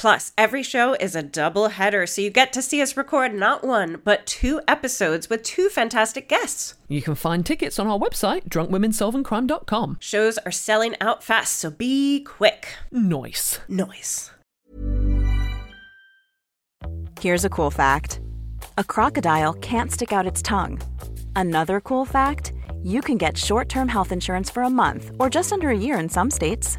Plus, every show is a double header, so you get to see us record not one, but two episodes with two fantastic guests. You can find tickets on our website, drunkwomensolvingcrime.com. Shows are selling out fast, so be quick. Noise. Noise. Here's a cool fact a crocodile can't stick out its tongue. Another cool fact you can get short term health insurance for a month or just under a year in some states.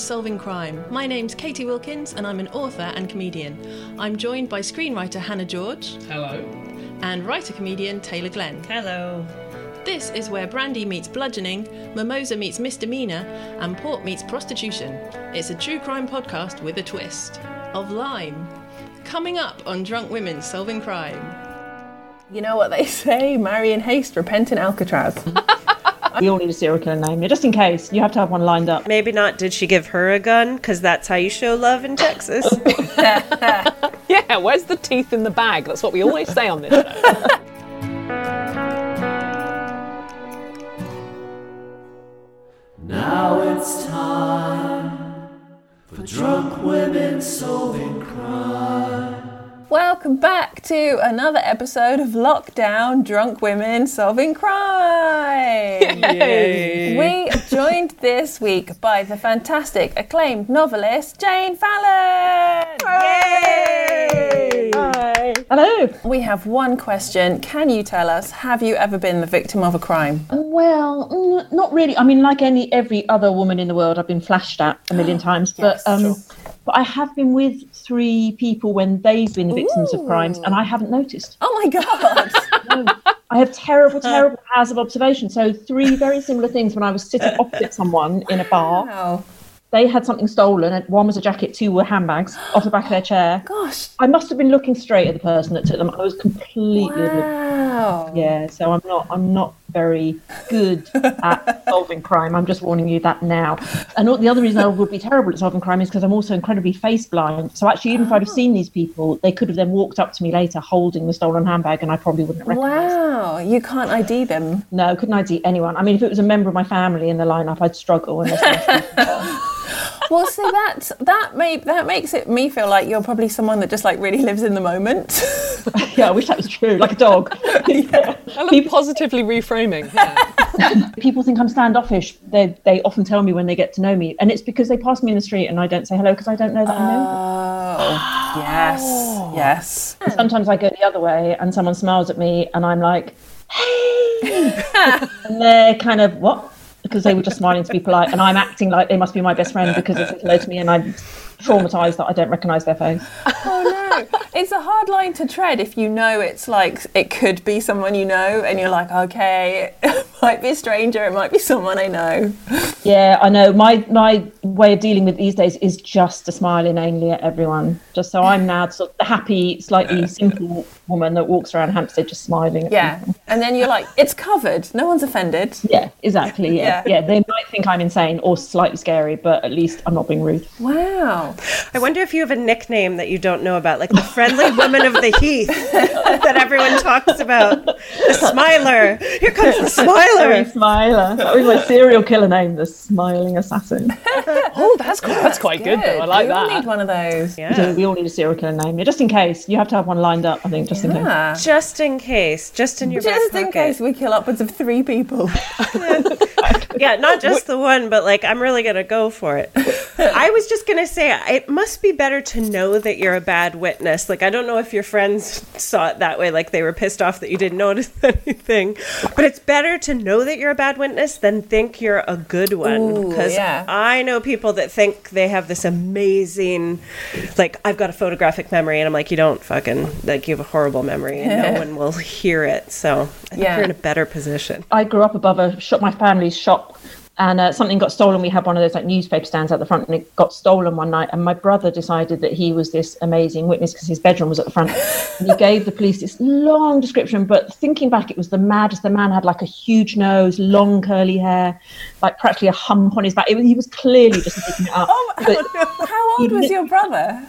Solving Crime. My name's Katie Wilkins and I'm an author and comedian. I'm joined by screenwriter Hannah George Hello. and writer comedian Taylor Glenn. Hello. This is where brandy meets bludgeoning, mimosa meets misdemeanor, and port meets prostitution. It's a true crime podcast with a twist of lime. Coming up on Drunk Women Solving Crime. You know what they say? Marry in haste, repent in Alcatraz. We all need a serial killer name, just in case. You have to have one lined up. Maybe not. Did she give her a gun? Because that's how you show love in Texas. Yeah, where's the teeth in the bag? That's what we always say on this show. Now it's time for drunk women solving crime. Welcome back to another episode of Lockdown Drunk Women Solving Crime. We are joined this week by the fantastic, acclaimed novelist Jane Fallon. Yay! Hi. Hello. We have one question. Can you tell us, have you ever been the victim of a crime? Well, not really. I mean, like any every other woman in the world, I've been flashed at a million times. Yes, but um, sure. But I have been with three people when they've been victims of crimes, and I haven't noticed. Oh my God! No. I have terrible, terrible powers of observation. So three very similar things when I was sitting opposite someone in a bar. wow. They had something stolen. and One was a jacket, two were handbags off the back of their chair. Oh gosh. I must have been looking straight at the person that took them. I was completely oblivious. Wow. Yeah, so I'm not I'm not very good at solving crime. I'm just warning you that now. And all- the other reason I would be terrible at solving crime is because I'm also incredibly face blind. So actually, even if I'd have ah. seen these people, they could have then walked up to me later holding the stolen handbag, and I probably wouldn't recognise. them. Wow. You can't ID them. No, couldn't ID anyone? I mean, if it was a member of my family in the lineup, I'd struggle. Unless they were- Well, see that that may that makes it me feel like you're probably someone that just like really lives in the moment. yeah, I wish that was true. Like a dog. I love positively reframing. Yeah. people think I'm standoffish. They they often tell me when they get to know me, and it's because they pass me in the street and I don't say hello because I don't know that I know. them. Oh, yes, oh. yes. Sometimes I go the other way and someone smiles at me and I'm like, hey, and they're kind of what? Because they were just smiling to be polite, and I'm acting like they must be my best friend because said hello to me, and I'm traumatized that I don't recognize their face. Oh no, it's a hard line to tread if you know it's like it could be someone you know, and you're like, okay, it might be a stranger, it might be someone I know. Yeah, I know. My my way of dealing with these days is just to smile inanely at everyone. Just so I'm now sort of the happy, slightly simple woman that walks around Hampstead just smiling. At Yeah, people. and then you're like, it's covered, no one's offended. Yeah, exactly. Yeah. Yeah. yeah, They might think I'm insane or slightly scary, but at least I'm not being rude. Wow. I wonder if you have a nickname that you don't know about, like the friendly woman of the heath that everyone talks about. The smiler. Here comes the Harry smiler. Smiler. That was my serial killer name, the Smiling Assassin. Oh, that's quite, that's quite good, though. I like we all that. need one of those. Yeah. we all need a serial killer name, yeah, just in case. You have to have one lined up, I think, just in case. Just in case, just in your Just in case we kill upwards of three people. Yeah, not just the one, but like I'm really gonna go for it. I was just gonna say it must be better to know that you're a bad witness. Like I don't know if your friends saw it that way, like they were pissed off that you didn't notice anything. But it's better to know that you're a bad witness than think you're a good one. Because yeah. I know people that think they have this amazing, like I've got a photographic memory, and I'm like, you don't fucking like you have a horrible memory, and no one will hear it. So I think Yeah. you're in a better position. I grew up above a shop, my family's shop, and uh, something got stolen. We had one of those like newspaper stands at the front, and it got stolen one night. And my brother decided that he was this amazing witness because his bedroom was at the front. and he gave the police this long description. But thinking back, it was the maddest. The man had like a huge nose, long curly hair, like practically a hump on his back. It he was clearly just making it up. But How old was your brother?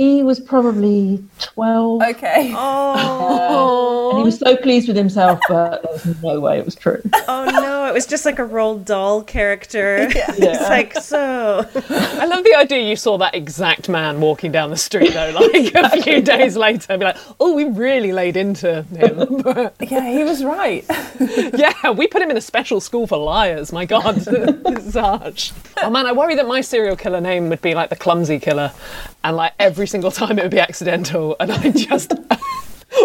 He was probably twelve. Okay. Oh. And he was so pleased with himself, but there was no way it was true. Oh no, it was just like a Roald Dahl character. It's like so. I love the idea you saw that exact man walking down the street, though, like a few days later. And be like, oh, we really laid into him. But, Yeah, he was right. yeah, we put him in a special school for liars. My God, this is harsh. Oh man, I worry that my serial killer name would be like the clumsy killer, and like every single time it would be accidental, and I just.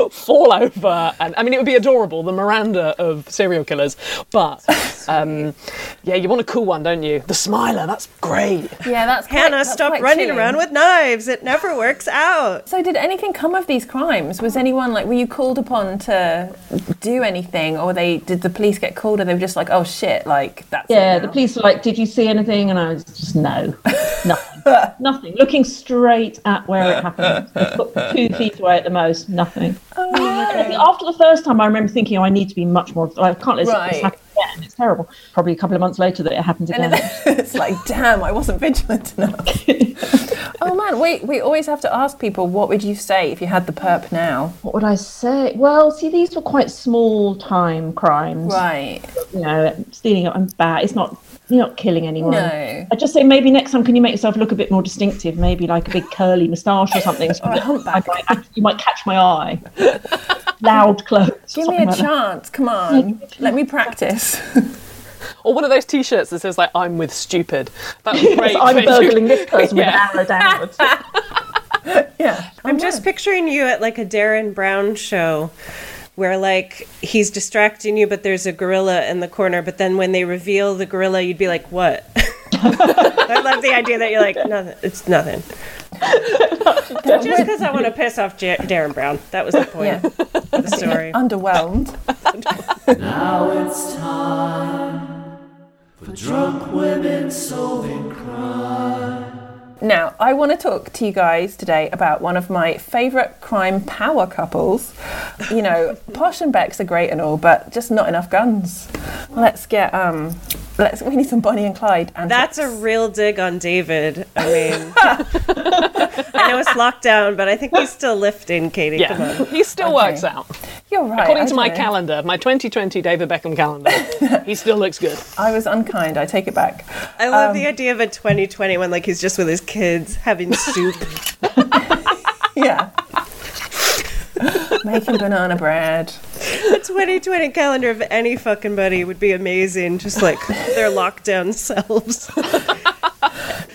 fall over and i mean it would be adorable the miranda of serial killers but um, yeah you want a cool one don't you the smiler that's great Yeah, that's quite, Hannah, that's stop running chilling. around with knives. It never works out. So, did anything come of these crimes? Was anyone like, were you called upon to do anything, or they did the police get called, or they were just like, oh shit, like that's Yeah, now? the police were like, "Did you see anything?" And I was just, "No, nothing, nothing." Looking straight at where it happened, two feet away at the most, nothing. Oh, think after the first time, I remember thinking, "Oh, I need to be much more. I can't let Right. this happen again. It's terrible." Probably a couple of months later that it happened again. Then it's like, damn, I wasn't vigilant enough. oh man, we we always have to ask people, what would you say if you had the perp now? what would I say? Well, see, these were quite small time crimes. Right. You know, stealing up and bad. It's not. You're not killing anyone. No. I just say maybe next time can you make yourself look a bit more distinctive? Maybe like a big curly moustache or something. So Or a humpback. I might you might catch my eye. Loud clothes. Give me a like that. chance. Come on. Let me practice. Or one of those T-shirts that says like "I'm with stupid." That would be great. I'm burgling this person Yeah. with an arrow downwards. yeah. I'm oh, just picturing you at like a Derren Brown show where like he's distracting you, but there's a gorilla in the corner. But then when they reveal the gorilla, you'd be like, what? I love the idea that you're like, nothing. It's nothing. Just because I want to piss off J- Derren Brown. That was the point Yeah. of the story. Underwhelmed. Now it's time for drunk women solving crime. Now, I want to talk to you guys today about one of my favourite crime power couples. You know, Posh and Becks are great and all, but just not enough guns. Let's get um, let's we need some Bonnie and Clyde. And That's a real dig on David. I mean, I know it's lockdown, but I think he's still lifting, Katie. Yeah, he still Okay. works out. You're right. According I to my know. calendar, my 2020 David Beckham calendar, he still looks good. I was unkind. I take it back. I love Um, the idea of a 2020 when like he's just with his kids having soup. Yeah. Making banana bread. a 2020 calendar of any fucking buddy would be amazing. Just like their lockdown selves.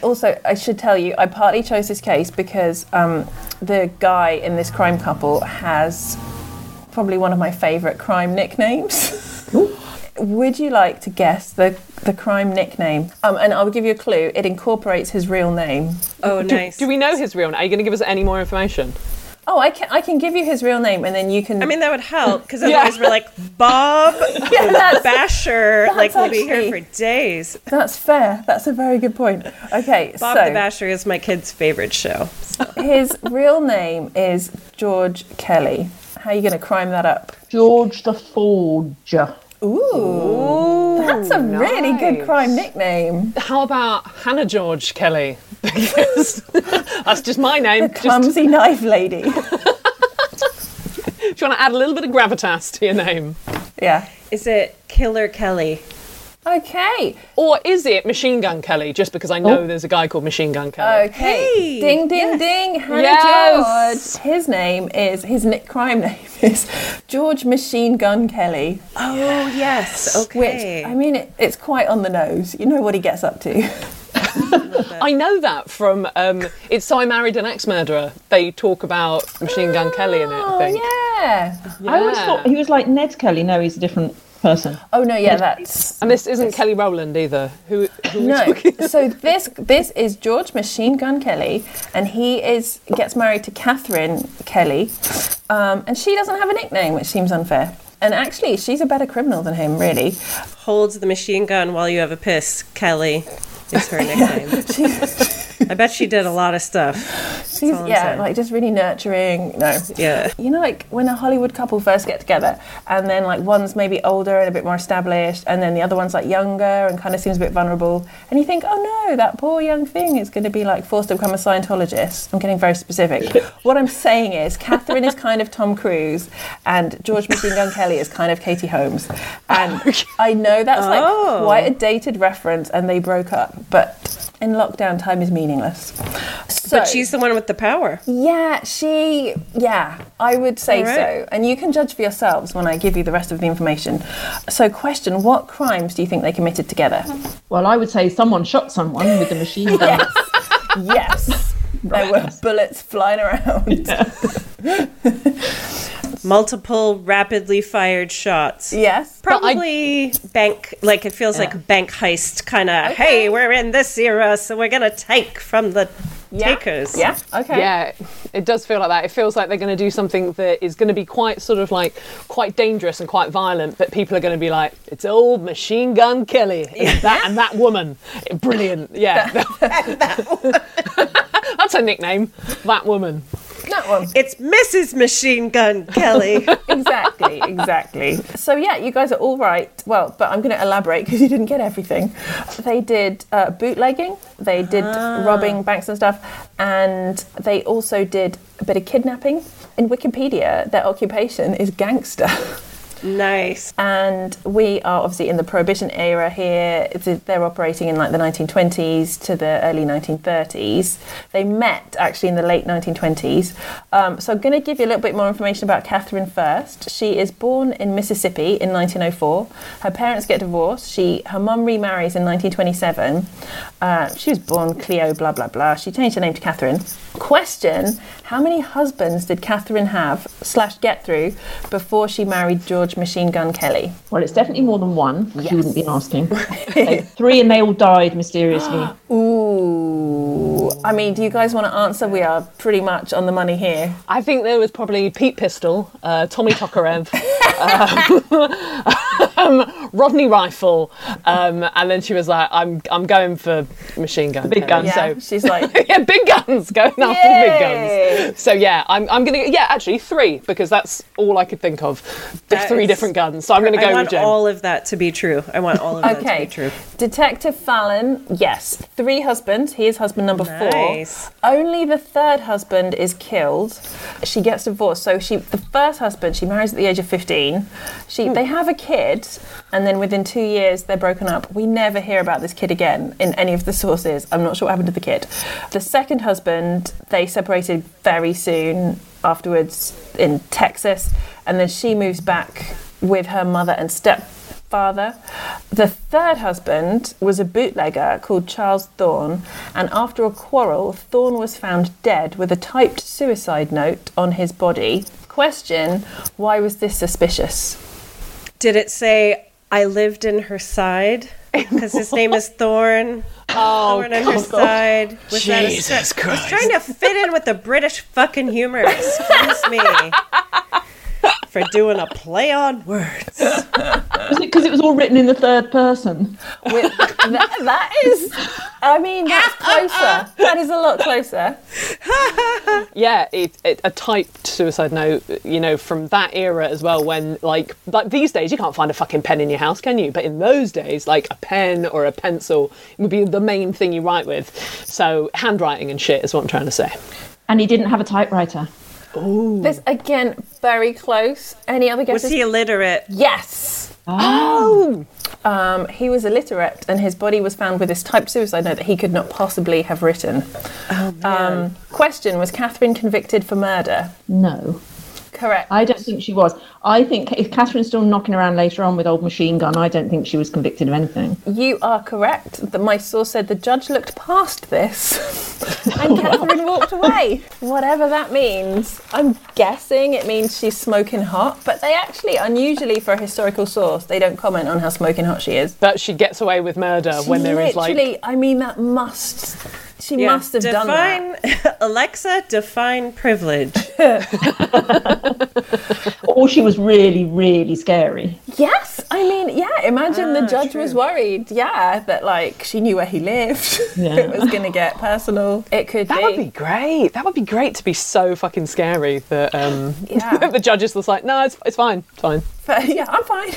Also, I should tell you, I partly chose this case because um, the guy in this crime couple has probably one of my favourite crime nicknames. Would you like to guess the the crime nickname? Um, and I'll give you a clue. It incorporates his real name. Oh, nice. Do we know his real name? Are you going to give us any more information? Oh, I can I can give you his real name, and then you can. I mean, that would help because otherwise we're like Bob that's- Basher. Like we'll be here for days. that's fair. That's a very good point. Okay, Bob so the Basher is my kid's favorite show. his real name is George Kelly. How are you going to crime that up? George the Forger. Ooh, that's a really good crime nickname. How about Hannah George Kelly? Because that's just my name. Just, do Clumsy knife lady. Do you want to add a little bit of gravitas to your name? yeah. Is it Killer Kelly? Okay. Or is it Machine Gun Kelly? Just because I know there's a guy called Machine Gun Kelly. Okay. Hey, ding, ding, ding. Hannah Yes. George. His name is, his nick crime name is George Machine Gun Kelly. Oh yes. Okay. Which, I mean, it, it's quite on the nose. You know what he gets up to. I know that from um, It's So I Married an Ex Murderer. They talk about Machine Gun Kelly in it, I Oh, think. yeah. I always thought he was like Ned Kelly. No, he's a different person. Oh, no, yeah, that's. And this isn't Kelly Rowland either. Who, who are No, talking- so this this is George Machine Gun Kelly, and he is gets married to Catherine Kelly, um, and she doesn't have a nickname, which seems unfair. And actually, she's a better criminal than him, really. Holds the machine gun while you have a piss. Kelly is her nickname. I bet she did a lot of stuff. She's yeah, like just really nurturing. No, Yeah. you know, like when a Hollywood couple first get together, and then like one's maybe older and a bit more established, and then the other one's like younger and kind of seems a bit vulnerable, and you think, oh no, that poor young thing is going to be like forced to become a Scientologist. I'm getting very specific. what I'm saying is, Catherine is kind of Tom Cruise, and George Machine Gun Kelly is kind of Katie Holmes, and I know that's like Oh. quite a dated reference, and they broke up, but. In lockdown, time is meaningless. So, But she's the one with the power. yeah, she. Yeah, I would say All right. so. And you can judge for yourselves when I give you the rest of the information. So, question What crimes do you think they committed together? Well, I would say someone shot someone with a machine gun. yes. There were bullets flying around. Multiple rapidly fired shots. Yes. Probably bank, like it feels like a bank heist kind of. Hey, we're in this era, so we're gonna take from the Yeah. takers. Yeah. Okay. Yeah, it does feel like that. It feels like they're going to do something that is going to be quite sort of like quite dangerous and quite violent, but people are going to be like, "It's old Machine Gun Kelly and that and that woman, brilliant." Yeah, that's her nickname. That woman. That one. It's Mrs. Machine Gun Kelly. exactly, exactly. So yeah, you guys are all right. Well, but I'm going to elaborate because you didn't get everything. They did uh, bootlegging, they did robbing banks and stuff, and they also did a bit of kidnapping. In Wikipedia, their occupation is gangster. nice. and we are obviously in the prohibition era here. They're operating in like the 1920s to the early 1930s they met actually in the late 1920s um, so i'm going to give you a little bit more information about catherine first. She is born in mississippi in 1904 her parents get divorced. She her mum remarries in 1927 uh, she was born cleo blah blah blah. She changed her name to catherine. Question how many husbands did catherine have slash get through before she married george machine gun kelly Well, it's definitely more than one. You wouldn't be asking. So, three, and they all died mysteriously. ooh i mean do you guys want to answer we are pretty much on the money here I think there was probably Pete Pistol, uh, Tommy Tokarev, um, um, Rodney Rifle, um, and then she was like, "I'm I'm going for machine gun, big Kelly." guns. yeah So she's like yeah, big guns going after the big guns. So yeah, I'm, I'm gonna yeah actually three because that's all I could think of. That three is- different guns. So I'm gonna go with want all of that to be true. I want all of that to Okay. be true. Detective Fallon, yes. Three husbands. He is husband number Nice. four. Only the third husband is killed. She gets divorced. So she the first husband she marries at the age of 15. She they have a kid and then within 2 years they're broken up. We never hear about this kid again in any of the sources. I'm not sure what happened to the kid. The second husband, they separated very soon afterwards in Texas and then she moves back with her mother and stepfather. The third husband was a bootlegger called Charles Thorne, and after a quarrel, Thorne was found dead with a typed suicide note on his body. Question Why was this suspicious? Did it say I lived in her side because his name is Thorn. Oh, Thorn in her side. Was that a Jesus stretch? I was trying to fit in with the British fucking humor. Excuse me. For doing a play on words. Was it because it was all written in the third person? With, that, that is, I mean, that's closer. That is a lot closer. yeah, it, it, a typed suicide note, you know, from that era as well. When like like these days, you can't find a fucking pen in your house, can you? But in those days, like a pen or a pencil would be the main thing you write with. So handwriting and shit is what I'm trying to say. And he didn't have a typewriter. This again, very close. Any other guesses? Was he illiterate? Yes. Oh, Um, he was illiterate, and his body was found with this typed suicide note that he could not possibly have written. Oh, Um, question: Was Catherine convicted for murder? No, Correct. I don't think she was. I think if Catherine's still knocking around later on with old machine gun, I don't think she was convicted of anything. You are correct. That my source said the judge looked past this, and Catherine walked away. Whatever that means, I'm guessing it means she's smoking hot. But they actually, unusually for a historical source, they don't comment on how smoking hot she is. but she gets away with murder when there is Literally, like I mean, that must. She must have done that. Alexa, define privilege. Or she was really, really scary. Yes, I mean, yeah. Imagine Ah, the judge was worried. Yeah, that like she knew where he lived. Yeah. it was going to get personal. It could That be. would be great. That would be great to be so fucking scary that um, Yeah. the judge is just like, no, it's, it's fine, it's fine. But yeah, I'm fine.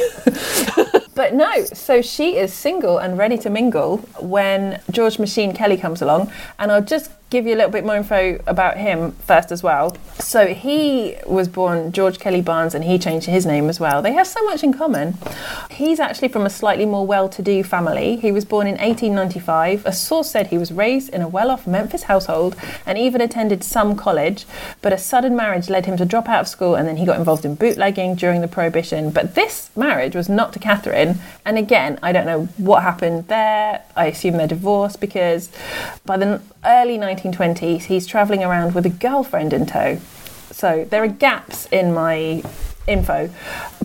But no, so she is single and ready to mingle when George Machine Kelly comes along. And I'll just give you a little bit more info about him first as well. So he was born George Kelly Barnes and he changed his name as well. They have so much in common. He's actually from a slightly more well to do family. He was born in 1895. A source said he was raised in a well off Memphis household and even attended some college, but a sudden marriage led him to drop out of school and then he got involved in bootlegging during the Prohibition. But this marriage was not to Catherine. And again, I don't know what happened there. I assume they're divorced because by the early 1920s, he's travelling around with a girlfriend in tow. So there are gaps in my info.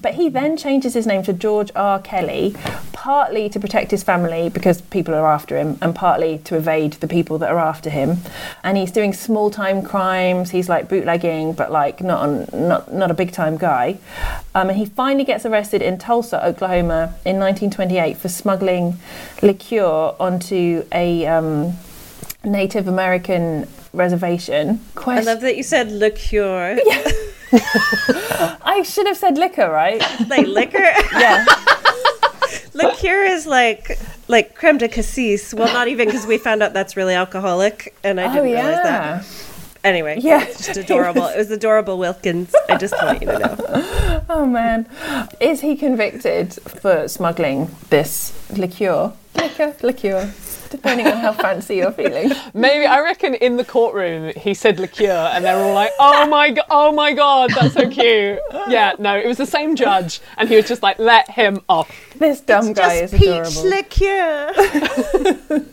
But he then changes his name to George R. Kelly, partly to protect his family because people are after him, and partly to evade the people that are after him. And he's doing small time crimes. He's like bootlegging, but like not on, not not a big time guy. Um, and he finally gets arrested in Tulsa, Oklahoma, in 1928 for smuggling liqueur onto a um, Native American reservation. I love that you said liqueur. Yeah. I should have said liquor, right? Like liquor? Yeah. liqueur is like like creme de cassis. Well, not even because we found out that's really alcoholic, and I oh didn't realize that. Anyway, Yeah. it's just adorable. It was adorable Wilkins. I just want you to know. Oh man. Is he convicted for smuggling this liqueur? Liquor, liqueur. Depending on how fancy you're feeling. Maybe I reckon in the courtroom he said liqueur, and they're all like, "Oh my god, oh my god, that's so cute." Yeah, no, it was the same judge, and he was just like, "Let him off." This dumb guy just is peach adorable. liqueur.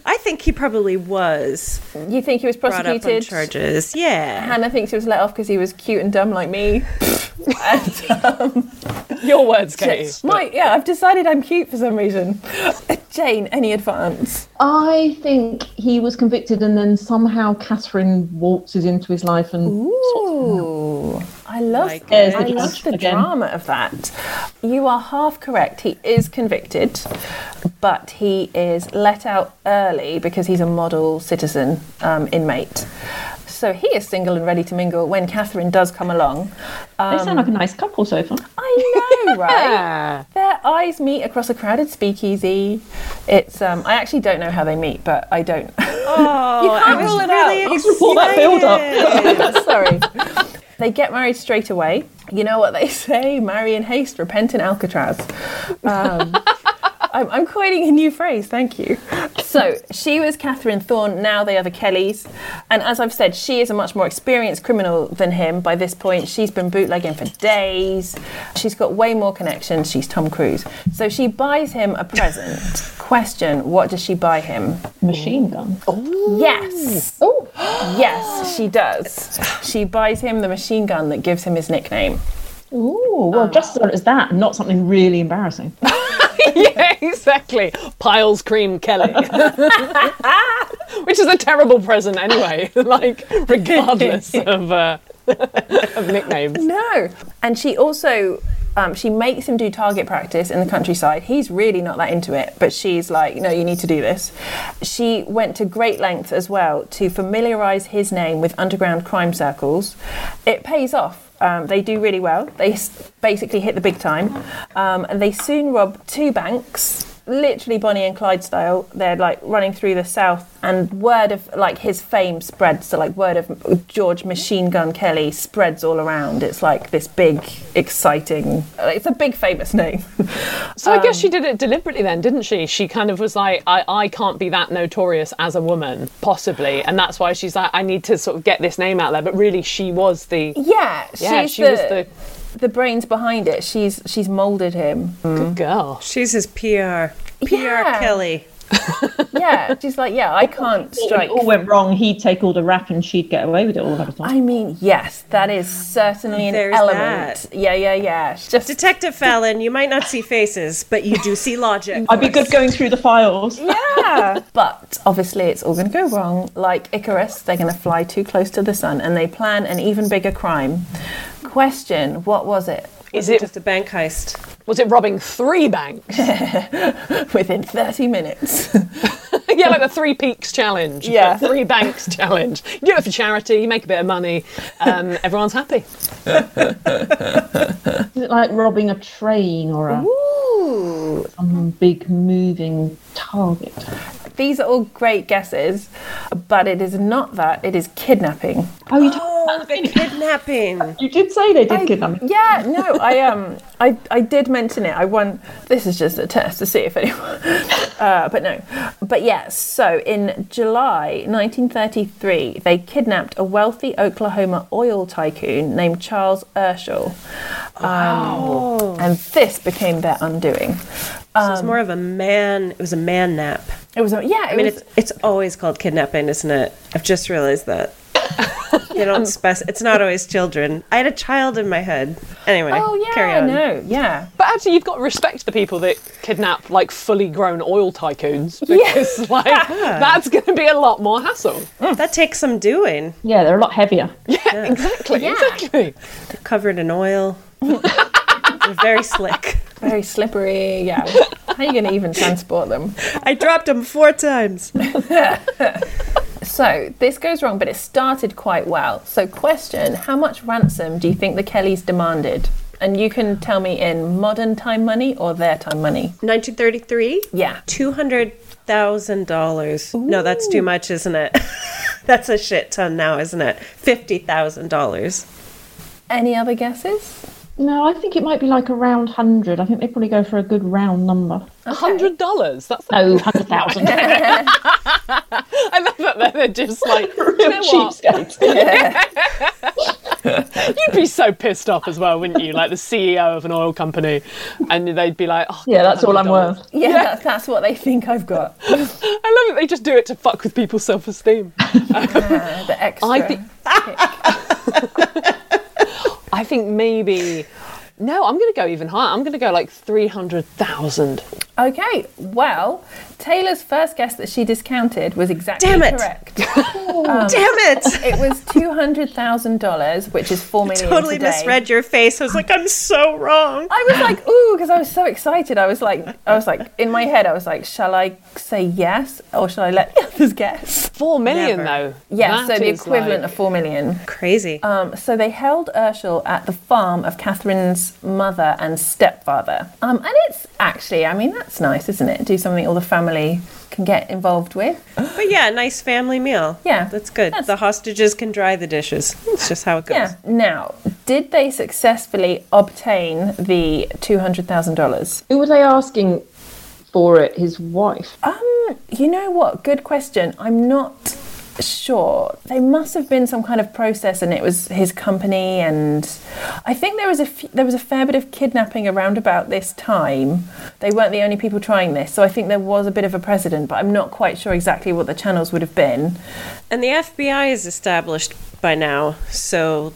I think he probably was you think he was brought on prosecuted? charges. Yeah. Hannah thinks he was let off because he was cute and dumb like me. and, um, Your words, Katie. my, yeah, I've decided I'm cute for some reason. Jane, any advance? I think he was convicted, and then somehow Catherine waltzes into his life and Ooh, I love, Like I love the Again. drama of that. You are half correct. He is convicted, but he is let out early because he's a model citizen um, inmate. So he is single and ready to mingle when Catherine does come along. they sound like a nice couple so far. I know, right? Their eyes meet across a crowded speakeasy. It's um, I actually don't know how they meet, but I don't. Oh, You can't I rule it out. excited. All that build-up. Sorry. They get married straight away. You know what they say? Marry in haste, repent in Alcatraz. Um, I'm, I'm coining a new phrase, thank you. So she was Catherine Thorne, now they are the Kellys. And as I've said, she is a much more experienced criminal than him. By this point, she's been bootlegging for days. She's got way more connections. She's Tom Cruise. So she buys him a present. Question What does she buy him? Machine gun. Yes. Oh, Yes, she does. She buys him the machine gun that gives him his nickname. Ooh, well, just as as that, not something really embarrassing. yeah, exactly. Piles Cream Kelly. Which is a terrible present anyway, like, regardless of, uh, of nicknames. No. And she also um, she makes him do target practice in the countryside. He's really not that into it, but she's like, no, you need to do this. She went to great lengths as well to familiarise his name with underground crime circles. It pays off. Um, they do really well. They basically hit the big time, um, and they soon rob two banks. Literally Bonnie and Clyde style. They're like running through the south, and word of like his fame spreads. So like word of George Machine Gun Kelly spreads all around. It's like this big, exciting. Uh, it's a big famous name. So I guess um, she did it deliberately then, didn't she? She kind of was like, I, I can't be that notorious as a woman, possibly. And that's why she's like, I need to sort of get this name out there. But really, she was the. Yeah, Yeah, she's she the, was the the brains behind it. She's she's molded him. good girl. She's his PR. PR Yeah. Kelly. Yeah, she's like, yeah, I can't If strike. it all went wrong, he'd take all the rap and she'd get away with it all the time. I mean, yes, that is certainly an There's element. that. Yeah, yeah, yeah. Just Detective Fallon, you might not see faces, but you do see logic. I'd be good going through the files. yeah. but obviously, it's all going to go wrong. Like Icarus, they're going to fly too close to the sun, and they plan an even bigger crime. Question: What was it? Is it just a bank heist? Was it robbing three banks? Within thirty minutes. yeah, like the Three Peaks challenge. Yeah. the Three Banks challenge. You do it for charity, you make a bit of money, um, everyone's happy. Is it like robbing a train or a Ooh. some big moving target? These are all great guesses, but it is not that. It is kidnapping. Oh, you, told- Oh, the kidnapping. you did say they did kidnap me. Yeah, no, I um, I, I did mention it. I won. This is just a test to see if anyone. Uh, but no, but yeah. So in July 1933, they kidnapped a wealthy Oklahoma oil tycoon named Charles Urschel. Um, and this became their undoing. So it's more of a man. It was a man nap. It was, a, yeah. It I mean, was, it's it's always called kidnapping, isn't it? I've just realized that. You don't spec. It's not always children. I had a child in my head. Anyway, oh yeah, carry on. no, yeah. But actually, you've got to respect the people that kidnap like fully grown oil tycoons because like that's going to be a lot more hassle. That takes some doing. Yeah, they're a lot heavier. Yeah, exactly, exactly. Covered in oil. They're very slick. Very slippery. Yeah. How are you going to even transport them? I dropped them four times. So this goes wrong, but it started quite well. So, question How much ransom do you think the Kellys demanded? And you can tell me in modern time money or their time money. 1933. Yeah. Two hundred thousand dollars. No, that's too much, isn't it? that's a shit ton now, isn't it? Fifty thousand dollars. Any other guesses? No, I think it might be like a round hundred. I think they probably go for a good round number. A hundred dollars. That's No, hundred thousand. I love that they're- they're just like you know what? You'd be so pissed off as well, wouldn't you? Like the CEO of an oil company, and they'd be like, oh, Yeah, that's all I'm worth. Yeah, That's, that's what they think I've got. I love it. They just do it to fuck with people's self-esteem. Uh, the extra. I think- I think maybe. No, I'm going to go even higher. I'm going to go like three hundred thousand. Okay, well, Taylor's first guess that she discounted was exactly correct. Damn it. correct. Damn it! Um, it was two hundred thousand dollars, which is four million. totally today. misread your face. I was like, I'm so wrong. I was like, ooh, because I was so excited. I was like, I was like, in my head, I was like, shall I say yes or shall I let the others guess? Four million Never. though. Yeah, That so the is equivalent like- of four million. Crazy. Um, so they held Urschel at the farm of Catherine's mother and stepfather. Um, and it's actually, I mean, that's nice, isn't it? Do something all the family can get involved with. But yeah, nice family meal. Yeah, That's good. that's- the hostages can dry the dishes. It's just how it goes. Yeah. Now, did they successfully obtain the two hundred thousand dollars? Who were they asking for it? His wife. Um, you know what? Good question. I'm not sure. They must have been some kind of process, and it was his company. And I think there was a f- there was a fair bit of kidnapping around about this time. They weren't the only people trying this, so I think there was a bit of a precedent. But I'm not quite sure exactly what the channels would have been. And the FBI is established by now, so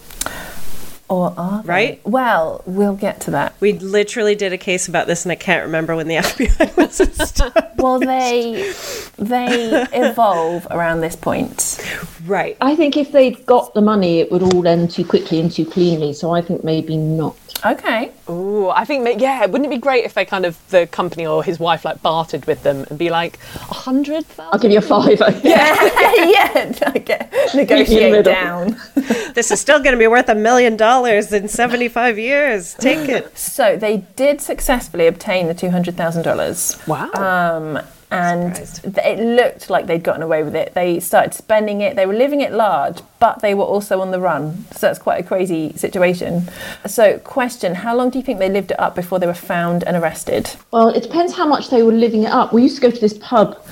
Or are they? Right? Well, we'll get to that. We literally did a case about this, and I can't remember when the FBI was established. Well, they they evolve around this point. Right. I think if they'd got the money, it would all end too quickly and too cleanly. So I think maybe not. Okay. Ooh, I think, yeah, wouldn't it be great if they kind of, the company or his wife, like, bartered with them and be like, a hundred I'll give you a five. yeah, yeah. okay. negotiate down. This is still going to be worth a million dollars in 75 years. Take it. So they did successfully obtain the two hundred thousand dollars. Wow. Um, and th- it looked like they'd gotten away with it. They started spending it. They were living it large, but they were also on the run. So that's quite a crazy situation. So, question: How long do you think they lived it up before they were found and arrested? Well, it depends how much they were living it up. We used to go to this pub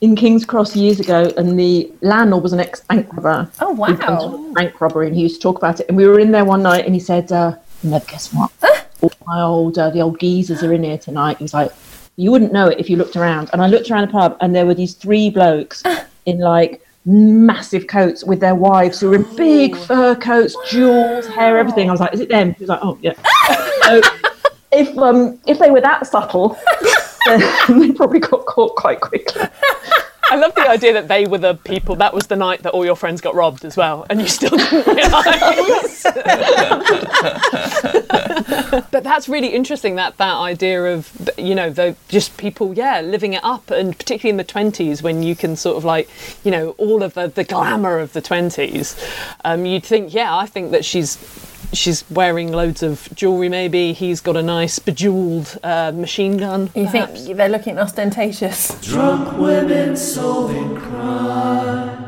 in King's Cross years ago, and the landlord was an ex bank robber. Oh, wow. He'd done sort of bank robbery, and he used to talk about it. And we were in there one night, and he said, uh, never guess what? All my old, uh, the old geezers are in here tonight." He was like, "You wouldn't know it if you looked around." And I looked around the pub, and there were these three blokes in like massive coats with their wives who were in big fur coats, jewels, hair, everything. I was like, "Is it them?" He was like, "Oh, yeah." so if um if they were that subtle, then they probably got caught quite quickly. I love the idea that they were the people, that was the night that all your friends got robbed as well, and you still didn't realise. but that's really interesting, that, that idea of, you know, the, just people, yeah, living it up, and particularly in the 20s when you can sort of like, you know, all of the, the glamour of the 20s, um, you'd think, yeah, I think that she's she's wearing loads of jewelry maybe he's got a nice bejeweled uh, machine gun You perhaps. think they're looking ostentatious? Drunk women solving crime.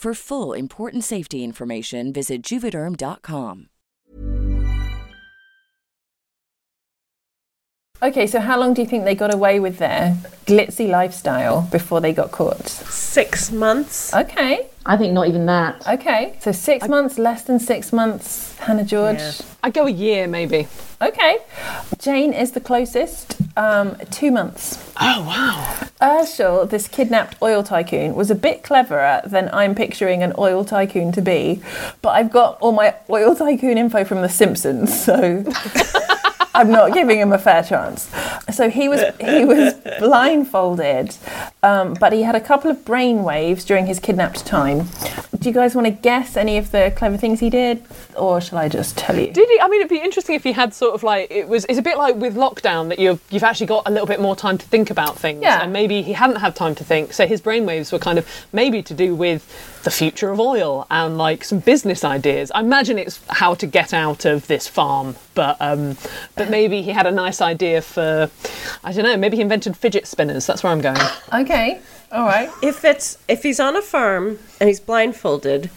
For full important safety information, visit juvederm.com. Okay, so how long do you think they got away with their glitzy lifestyle before they got caught? Six months. Okay, I think not even that. okay. So six months, less than six months, Hannah George. Yeah. I'd go a year maybe. Okay. Jane is the closest. Um, two months. Oh, wow. Urschel, this kidnapped oil tycoon, was a bit cleverer than I'm picturing an oil tycoon to be. But I've got all my oil tycoon info from The Simpsons, so I'm not giving him a fair chance. So he was he was blindfolded, um, but he had a couple of brain waves during his kidnapped time. Do you guys want to guess any of the clever things he did, or shall I just tell you? Did he? I mean, it'd be interesting if he had sort of like it was. It's a bit like with lockdown that you've you've actually got a little bit more time to think about things. Yeah. And maybe he hadn't had time to think, so his brainwaves were kind of maybe to do with the future of oil and like some business ideas. I imagine it's how to get out of this farm, but um, but maybe he had a nice idea for, I don't know. Maybe he invented fidget spinners. That's where I'm going. Okay, all right. If it's if he's on a farm and he's blindfolded,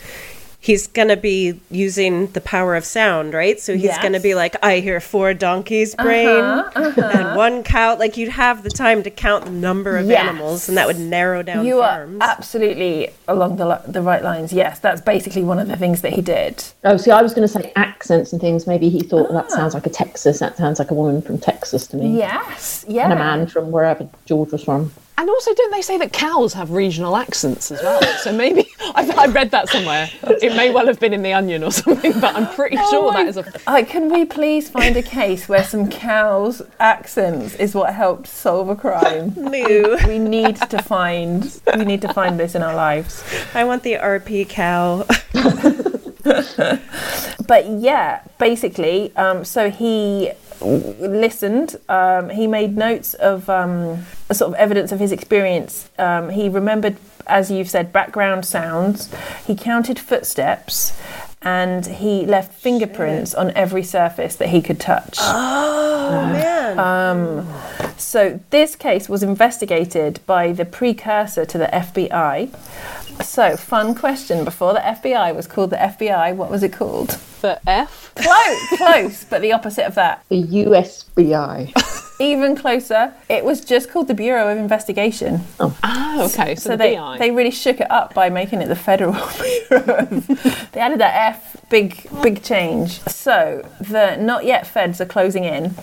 he's gonna be using the power of sound, right? So he's gonna be like, I hear four donkeys brain Uh-huh, and one cow. Like you'd have the time to count the number of Yes. animals, and that would narrow down You farms. are absolutely along the, the right lines. Yes, that's basically one of the things that he did. Oh, see, I was going to say accents and things. Maybe he thought that sounds like a Texas. That sounds like a woman from Texas to me. Yes, yeah. And a man from wherever George was from. And also, don't they say that cows have regional accents as well? So maybe I, I read that somewhere. It may well have been in the Onion or something, but I'm pretty Oh sure that is a. Uh, can we please find a case where some cows' accents is what helped solve a crime? No. We need to find. We need to find this in our lives. I want the RP cow. But yeah, basically, um, so he listened. Um, he made notes of um, a sort of evidence of his experience. Um, he remembered, as you've said, background sounds. He counted footsteps, and he left fingerprints on every surface that he could touch. Oh man. Um, so this case was investigated by the precursor to the FBI. So, fun question. Before the FBI was called the FBI, what was it called? The F? Close, close, but the opposite of that. The USBI. Even closer, it was just called the Bureau of Investigation. Oh, Ah, okay. So, So the they, BI. they really shook it up by making it the Federal Bureau. they added that F, big big change. So the not yet feds are closing in,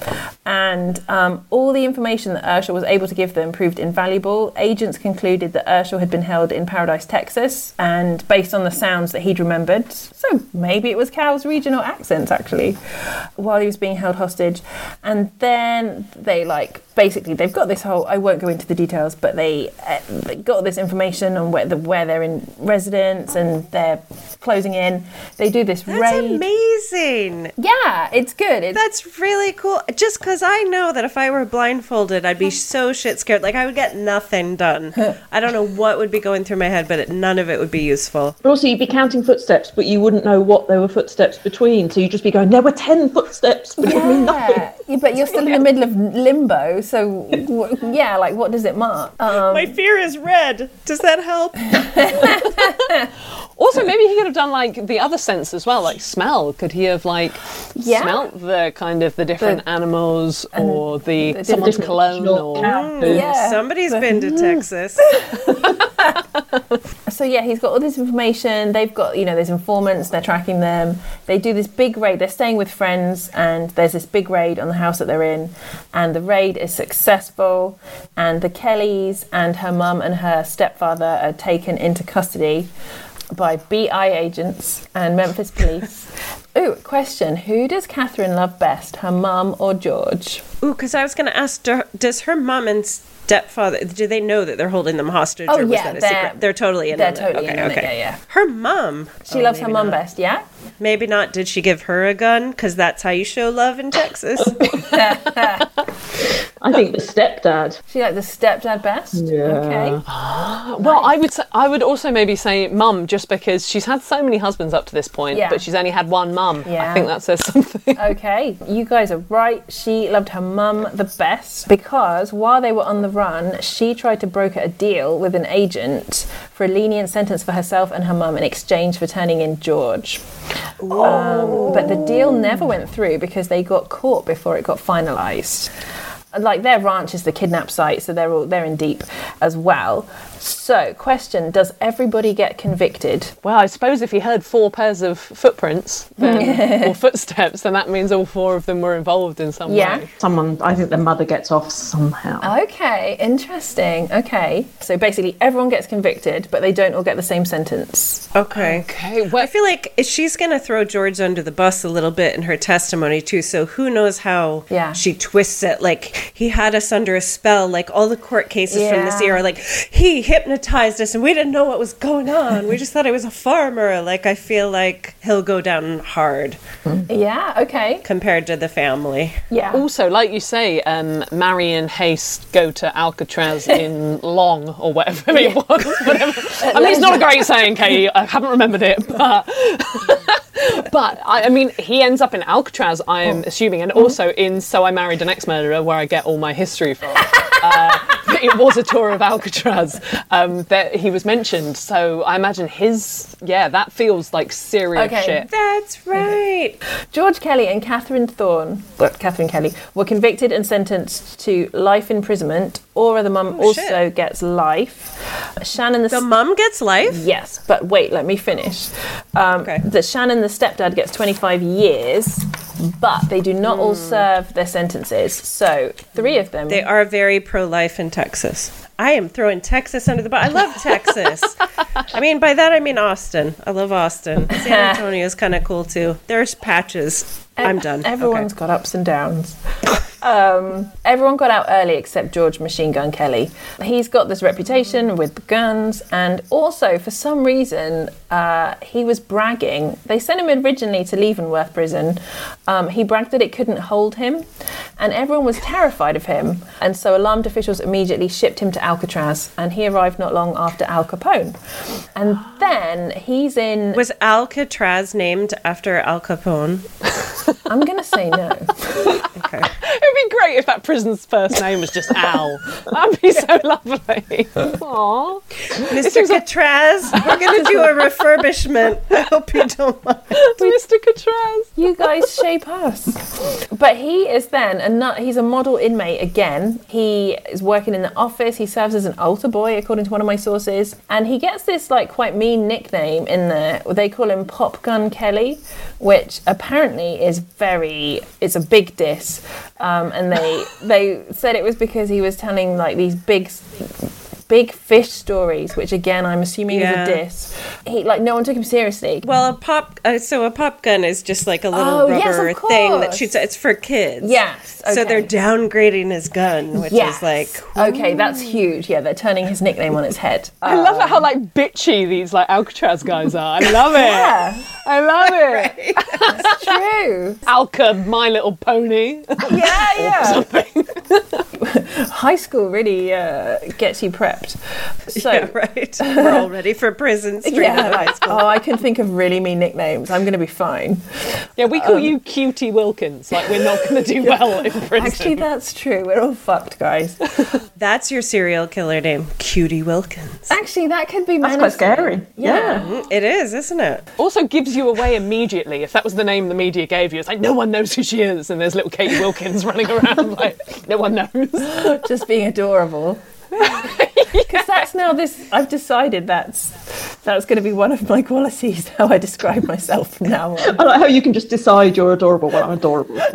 and um, all the information that Urschel was able to give them proved invaluable. Agents concluded that Urschel had been held in Paradise, Texas, and based on the sounds that he'd remembered, so maybe it was Cal's regional accents actually, while he was being held hostage. And then they like basically they've got this whole. I won't go into the details, but they, uh, they got this information on where the where they're in residence and they're closing in. They do this That's raid. amazing. Yeah, it's good. It's, That's really cool. Just because I know that if I were blindfolded, I'd be so shit scared. Like I would get nothing done. I don't know what would be going through my head, but it, none of it would be useful. But also, you'd be counting footsteps, but you wouldn't know what there were footsteps between. So you'd just be going, there were 10 footsteps, but it would mean nothing. yeah, yeah, but you're still in the middle of limbo. So w- yeah, like what does it mark? Um, My fear is red. Does that help? Also, maybe he could have done like the other sense as well, like smell. Could he have like Yeah. smelt the kind of the different animals or the, the someone's different cologne or yeah. Somebody's been to Texas. So yeah, he's got all this information. They've got you know there's informants. They're tracking them. They do this big raid. They're staying with friends, and there's this big raid on the house that they're in, and the raid is successful. And the Kellys and her mum and her stepfather are taken into custody by BI agents and Memphis police. Ooh, question: Who does Catherine love best, her mum or George? Ooh, because I was going to ask, does her mum and stepfather, do they know that they're holding them hostage? Oh, or was yeah, that a they're- secret? They're totally in they're on it. totally okay, in on it, yeah, yeah. Her mom. She Oh, loves her mom not. best, yeah. Maybe not. Did she give her a gun? Because that's how you show love in Texas. I think the stepdad. She like the stepdad best. Yeah. Okay. Well, I would say, I would also maybe say mum, just because she's had so many husbands up to this point, Yeah. but she's only had one mum. Yeah. I think that says something. Okay, you guys are right. She loved her mum the best because while they were on the run, she tried to broker a deal with an agent for a lenient sentence for herself and her mum in exchange for turning in George. Um, but the deal never went through because they got caught before it got finalised. Like their ranch is the kidnap site, so they're all they're in deep as well. So, question: Does everybody get convicted? Well, I suppose if you heard four pairs of footprints then, mm. or footsteps, then that means all four of them were involved in some Yeah. way. Someone, I think the mother gets off somehow. Okay, interesting. Okay, so basically everyone gets convicted, but they don't all get the same sentence. Okay. Okay, Well, I feel like she's going to throw George under the bus a little bit in her testimony, too. So who knows how Yeah. she twists it. Like, he had us under a spell. Like, all the court cases from this Yeah. year are like, he hypnotized us and we didn't know what was going on. We just thought he was a farmer. Like, I feel like he'll go down hard Yeah. Okay. compared to the family. Yeah. also, like you say, um, Mary and Haste go to Alcatraz in Long or whatever it was. Whatever. I mean, it's not a great saying, Katie. I haven't remembered it, but but I, I mean, he ends up in Alcatraz. I am assuming, and also in So I Married an Axe Murderer, where I get all my history from. Uh, it was a tour of Alcatraz um, that he was mentioned. So I imagine his, yeah, that feels like serious Okay. shit. That's right. George Kelly and Catherine Thorne, well, Catherine Kelly, were convicted and sentenced to life imprisonment. Ora, the mum, Oh, also shit. gets life. Shannon, the, The mum gets life? Yes, but wait, let me finish. Um, Okay. That Shannon, the stepdad, gets 25 years, but they do not Hmm. all serve their sentences. So three of them. They are very pro life in Texas. I am throwing Texas under the bus. I love Texas. I mean, by that I mean Austin. I love Austin. San Antonio is kind of cool too. There's patches. I'm done. Everyone's got ups and downs. um, everyone got out early except George Machine Gun Kelly. He's got this reputation with the guns, and also for some reason uh, he was bragging. They sent him originally to Leavenworth prison. Um, he bragged that it couldn't hold him, and everyone was terrified of him. And so alarmed officials immediately shipped him to Alcatraz, and he arrived not long after Al Capone. And then he's in. Was Alcatraz named after Al Capone? I'm gonna say no. Okay. It would be great if that prison's first name was just Al. That'd be so lovely. Aww. Mr. Catraz, we're going to do a refurbishment. I hope you don't mind. Mr. Catraz. You guys shape us. But he is then a nut. He's a model inmate again. He is working in the office. He serves as an altar boy, according to one of my sources, and he gets this like quite mean nickname in there. They call him Pop Gun Kelly, which apparently is very. It's a big diss, um, and they they said it was because he was telling like these big. Big fish stories, which again I'm assuming Yeah. is a diss. He like no one took him seriously. Well, a pop. Uh, so a pop gun is just like a little Oh, yes, rubber of thing that course. shoots. It's for kids. Yes, So they're downgrading his gun, which Yes. is like okay, that's huge. Yeah, they're turning his nickname on its head. I love how like bitchy these like Alcatraz guys are. I love it. Yeah, I love it. it's true. Alka, My Little Pony. Yeah, yeah. Something. High school really uh, gets you prepped. So, yeah, right. We're all ready for prison straight out high school. Oh, I can think of really mean nicknames. I'm going to be fine. Yeah, we call Um, you Cutie Wilkins. Like we're not going to do well in prison. Actually, that's true. We're all fucked, guys. That's your serial killer name, Cutie Wilkins. Actually, that could be That's quite menacing. scary. Yeah. Mm, It is, isn't it? also gives you away immediately. If that was the name the media gave you, it's like no one knows who she is, and there's little Katie Wilkins running around like no one knows. Just being adorable. Because that's now this. I've decided that's that's going to be one of my qualities. How I describe myself from now on. I like how you can just decide you're adorable. Well, I'm adorable.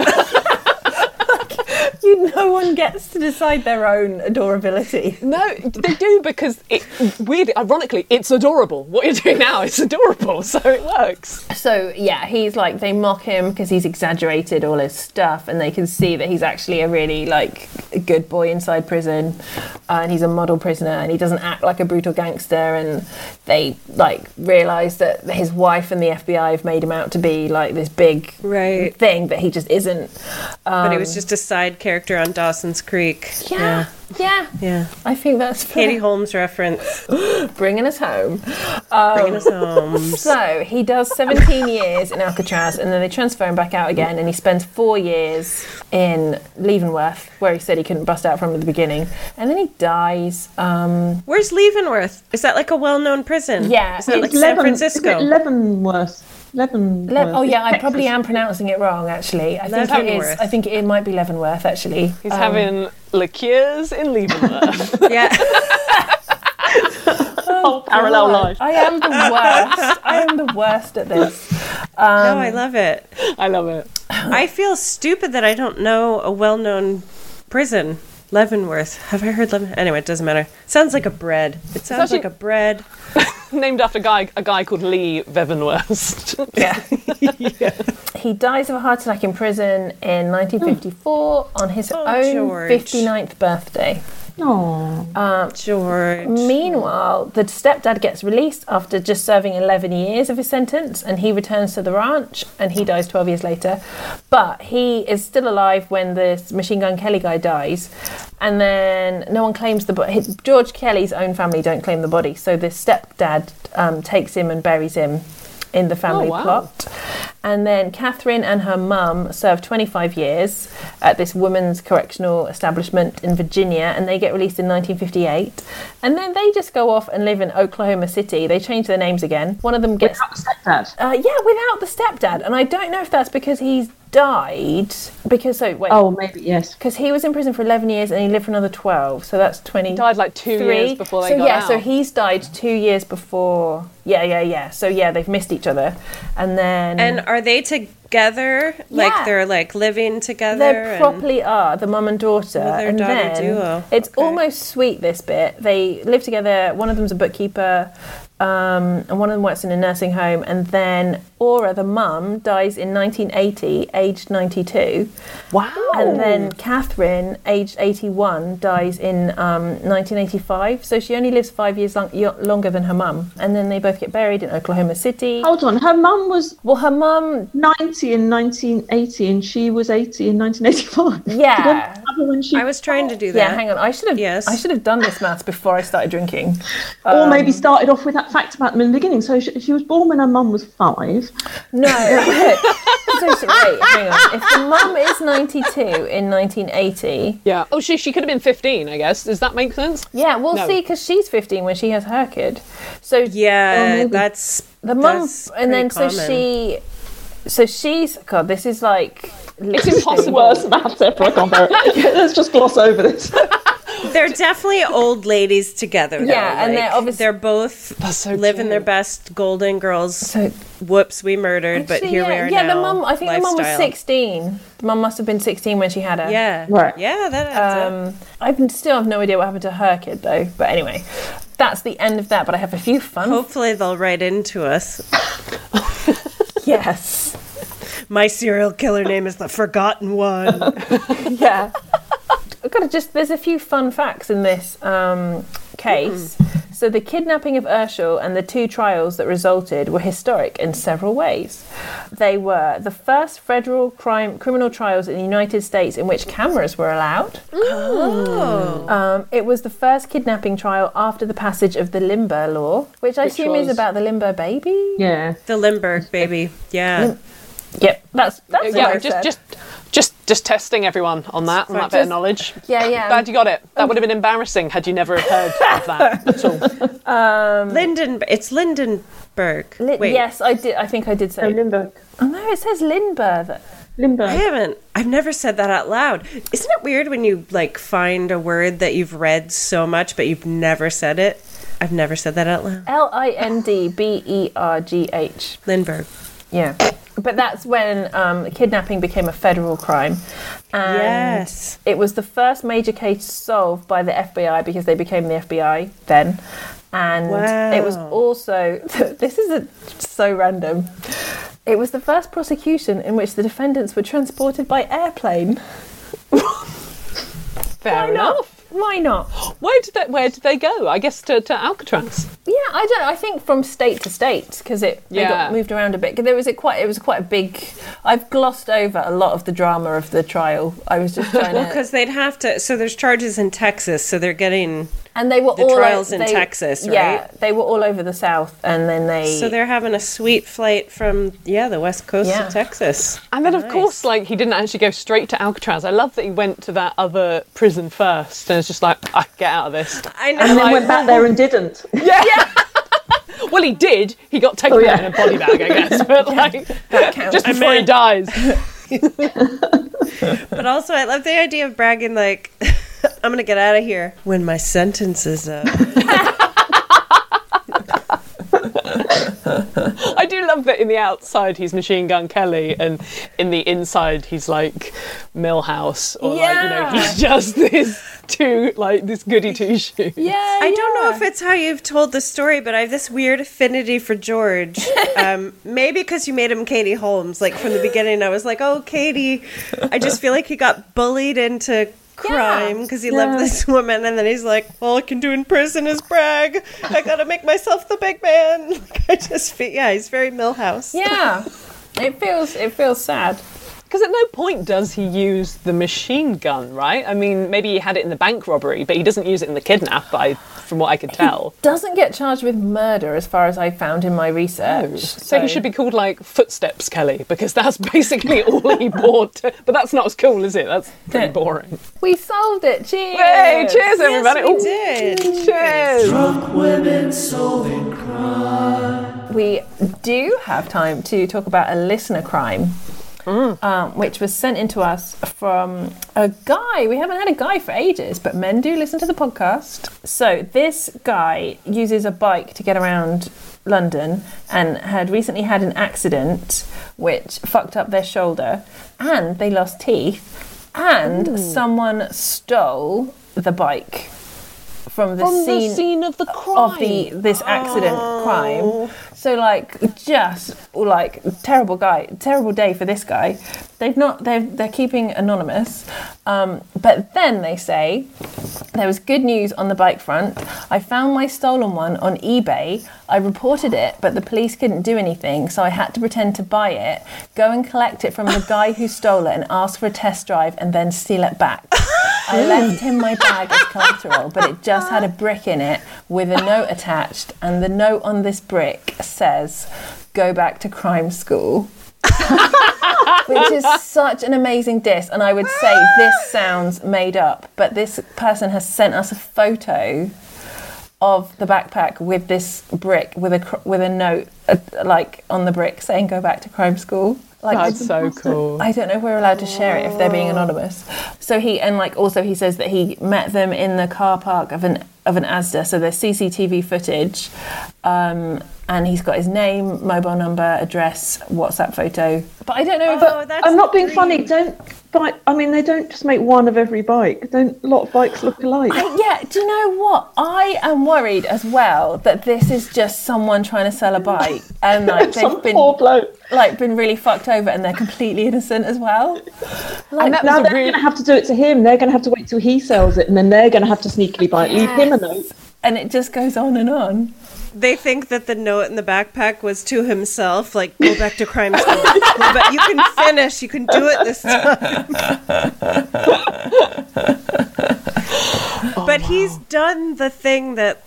You, no one gets to decide their own adorability. No, they do because it weirdly, ironically, it's adorable. What you're doing now is adorable, so it works. So yeah, he's like they mock him because he's exaggerated all his stuff, and they can see that he's actually a really like a good boy inside prison, uh, and he's a model prisoner, and he doesn't act like a brutal gangster. And they like realize that his wife and the FBI have made him out to be like this big Right. thing that he just isn't. But he Um, was just a side character on Dawson's Creek. yeah, yeah. Yeah. I think that's fair. Katie Holmes reference. bringing us home. Um, Bringing us home. So he does 17 years in Alcatraz, and then they transfer him back out again, and he spends four years in Leavenworth, where he said he couldn't bust out from at the beginning, and then he dies. Um, Where's Leavenworth? Is that like a well-known prison? Yeah, Is that like it's San Francisco? Leavenworth? Leavenworth. Le- oh yeah, I probably am pronouncing it wrong. Actually, I think it is. I think it might be Leavenworth. Actually, He's Um, having liqueurs in Leavenworth. yeah. whole parallel life. I am the worst. I am the worst at this. no, Um, I love it. I love it. I feel stupid that I don't know a well-known prison. Leavenworth. Have I heard Leavenworth? Anyway, it doesn't matter. Sounds like a bread. It sounds actually- like a bread. Named after a guy, a guy called Lee Vevenworst. Yeah. He dies of a heart attack in prison in 1954 on his Oh, own George. 59th birthday. Oh, George. Meanwhile, the stepdad gets released after just serving 11 years of his sentence and he returns to the ranch and he dies 12 years later. But he is still alive when this Machine Gun Kelly guy dies. And then no one claims the body. George Kelly's own family don't claim the body. So this stepdad um, takes him and buries him in the family Oh, wow. plot. And then Catherine and her mum served 25 years at this women's correctional establishment in Virginia, and they get released in 1958. And then they just go off and live in Oklahoma City. They change their names again. One of them gets Without the stepdad. uh, yeah, without the stepdad. And I don't know if that's because he's died. Because, so, wait. Oh, maybe, yes. Because he was in prison for 11 years and he lived for another 12. So that's 20. He died like two years before they so, got yeah, out. so he's died two years before. Yeah, yeah, yeah. So, yeah, they've missed each other. And then. And are they together? Like Yeah. they're like living together? They and- properly are the mum and daughter. Mother and daughter then duo. It's almost sweet. This bit they live together. One of them's a bookkeeper, um, and one of them works in a nursing home. And then Ora, the mum, dies in 1980, aged 92. Wow. And then Catherine, aged 81, dies in um, 1985. So she only lives five years long, longer than her mum. And then they both get buried in Oklahoma City. Hold on, her mum was well, her mum 90 in 1980 and she was 80 in 1985. Yeah. Did they have her when she I was trying to do that. Yeah, hang on. I should have. Yes. I should have done this maths before I started drinking. or maybe Um, started off with that fact about them in the beginning. So she, she was born when her mum was five. No. so, so wait, hang on. If the mum is 92 in 1980, Yeah. Oh, she she could have been 15, I guess. Does that make sense? yeah, we'll No. see because she's 15 when she has her kid. So Yeah, that's the mum, and then so she, so she's God. This is like It's impossible. Worst maths ever. I can't bear it. Let's just gloss over this. They're definitely old ladies together. Though. Yeah, and they're obviously- they're both so living their best golden girls. So Whoops, we murdered, but here yeah, we are yeah, now. the mum. I think the mum was 16. The mum must have been 16 when she had her. Yeah, Right. Yeah, that adds up. Um, I still have no idea what happened to her kid though. But anyway, that's the end of that. But I have a few fun. Hopefully, they'll write into us. yes. My serial killer name is the Forgotten One. yeah. I've got to just, there's a few fun facts in this um, case. So, the kidnapping of Urschel and the two trials that resulted were historic in several ways. They were the first federal crime criminal trials in the United States in which cameras were allowed. oh, Um, it was the first kidnapping trial after the passage of the Limber Law, which I Which assume is about the Limber baby. Yeah. the Limburg baby. Yeah, Yep, that's that's what yeah, I just said. just just just testing everyone on that on that bit of knowledge. yeah, yeah. Glad you got it. That would have been embarrassing had you never heard of that at all. Um, Linden. It's Lindenberg. Li- Wait, yes, I did. I think I did say. Oh, Limburg. Oh no, it says Lindbergh. Limburg. I haven't. I've never said that out loud. Isn't it weird when you like find a word that you've read so much but you've never said it? I've never said that out loud. L I N D B E R G H. Lindbergh. Yeah. But that's when um, kidnapping became a federal crime. And Yes. It was the first major case solved by the FBI because they became the FBI then. And it was also, this is a, so random. It was the first prosecution in which the defendants were transported by airplane. Fair Why enough. not? Why not? Where did they Where did they go? I guess to, to Alcatraz. Yeah, I don't. I think from state to state because it they Yeah. got moved around a bit. 'Cause There was a quite. It was quite a big. I've glossed over a lot of the drama of the trial. I was just trying Well, to. because they'd have to. So there's charges in Texas, so they're getting. And they were the all trials o- in they- Texas, Yeah, they were all over the south, and then they. So they're having a sweet flight from yeah the west coast Yeah. of Texas. And then, of course, like he didn't actually go straight to Alcatraz. I love that he went to that other prison first, and it's just like, I get out of this. I know. And then Like- went back there and didn't. Yeah. yeah. Well, he did. He got taken Oh, yeah. out in a body bag, I guess, but like counts. just I before he dies. But also, I love the idea of bragging like, "I'm gonna get out of here when my sentence is up." I do love that in the outside he's Machine Gun Kelly, and in the inside he's like Milhouse, or like you know he's just this two like this goody two shoes. yeah, I don't know if it's how you've told the story, but I have this weird affinity for George. Um, maybe because you made him Katie Holmes. Like from the beginning, I was like, "Oh, Katie." I just feel like he got bullied into crime because he loved this woman, and then he's like, "All I can do in prison is brag. I gotta make myself the big man." Like, I just feel, yeah, he's very Milhouse. Yeah, it feels it feels sad. Because at no point does he use the machine gun, right? I mean, maybe he had it in the bank robbery, but he doesn't use it in the kidnap. I, from what I could tell. Doesn't get charged with murder, as far as I found in my research. Oh, so he should be called like Footsteps Kelly because that's basically all he bought. But that's not as cool, is it? That's pretty boring. We solved it. Cheers. Hey, cheers, everybody! Yes, we Ooh, did. Cheers! Drunk women solving crime. We do have time to talk about a listener crime. Um, which was sent in to us from a guy. We haven't had a guy for ages, but men do listen to the podcast. So, this guy uses a bike to get around London and had recently had an accident which fucked up their shoulder and they lost teeth. And someone stole the bike from the From the scene scene of the of the crime. this accident crime. So like just like terrible guy, terrible day for this guy. They've not they're they're keeping anonymous, um, but then they say there was good news on the bike front. I found my stolen one on eBay. I reported it, but the police couldn't do anything, so I had to pretend to buy it, go and collect it from the guy who stole it, and ask for a test drive, and then steal it back. I left him my bag as collateral, but it just had a brick in it with a note attached, and the note on this brick says, "Go back to crime school." Which is such an amazing diss, and I would say this sounds made up, but this person has sent us a photo of the backpack with this brick with a with a note uh, like on the brick saying "Go back to crime school." Like That's so cool. I don't know if we're allowed to share it if they're being anonymous. So he and like also he says that he met them in the car park of an of an ASDA. So there's CCTV footage, um, and he's got his name, mobile number, address, WhatsApp photo. But I don't know if Oh, that's I'm not being great. funny. Don't bike. I mean, they don't just make one of every bike. Don't a lot of bikes look alike? I- yeah, do you know what? I am worried as well that this is just someone trying to sell a bike and like they've been poor bloke. like been really fucked over and they're completely innocent as well. Like, And Now they're really, going to have to do it to him. They're going to have to wait till he sells it, and then they're going to have to sneakily buy it. Leave him a note. and it just goes on and on. They think that the note in the backpack was to himself, like, go back to crime school. but you can finish. You can do it this time. Oh, but he's done the thing that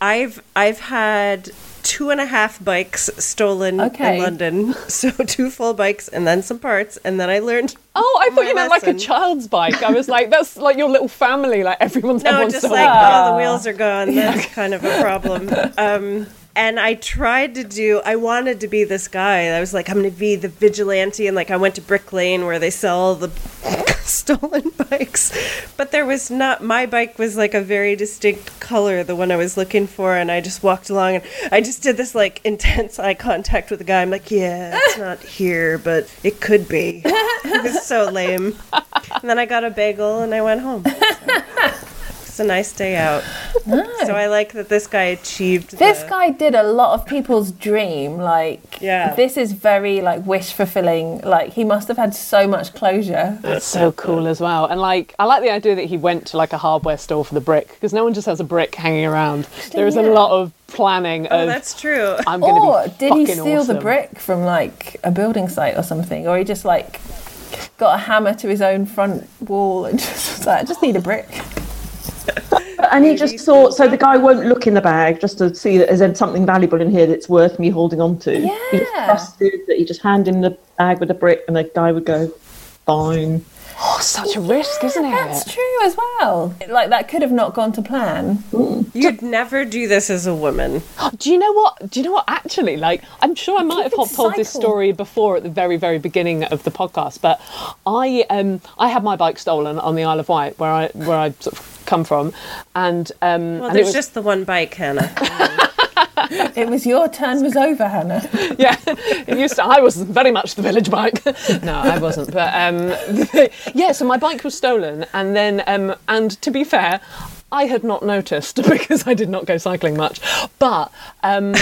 I've I've had two and a half bikes stolen Okay. in London. So two full bikes and then some parts, and then I learned. oh, I thought you meant like a child's bike. I was like, that's like your little family. Like everyone's No, just like all the wheels are gone. That's kind of a problem. Um, and I tried to do. I wanted to be this guy. I was like, I'm going to be the vigilante, and like I went to Brick Lane where they sell the stolen bikes, but there was not. My bike was like a very distinct color, the one I was looking for, and I just walked along and I just did this like intense eye contact with the guy. I'm like, yeah, it's not here, but it could be. It was so lame. And then I got a bagel and I went home. It's a nice day out. So I like that this guy achieved This the- guy did a lot of people's dream. Like, Yeah. this is very like wish fulfilling. Like, he must have had so much closure. That's so cool as well. And like, I like the idea that he went to like a hardware store for the brick because no one just has a brick hanging around. There is a lot of planning Oh, of. that's true. I'm going to Or be did he fucking steal the brick from like a building site or something? Or he just like got a hammer to his own front wall and just was like, I just need a brick. And he just thought, so the guy won't look in the bag just to see that there's something valuable in here that's worth me holding on to. He just Yeah. trusted that he just hand him the bag with the brick and the guy would go, fine. Oh, such a risk, isn't it? That's true as well. Like, that could have not gone to plan. You'd never do this as a woman. Do you know what? Do you know what? Actually, like, I'm sure I might have Keep it told this story before at the very, very beginning of the podcast. But I, um, I had my bike stolen on the Isle of Wight, where I, where I sort of come from, and um, Well, and it there's was just the one bike, Hannah. It was your turn was over, Hannah. yeah, it used to. I was very much the village bike. no, I wasn't. But um, yeah, so my bike was stolen, and then um, and to be fair. I had not noticed because I did not go cycling much, but um,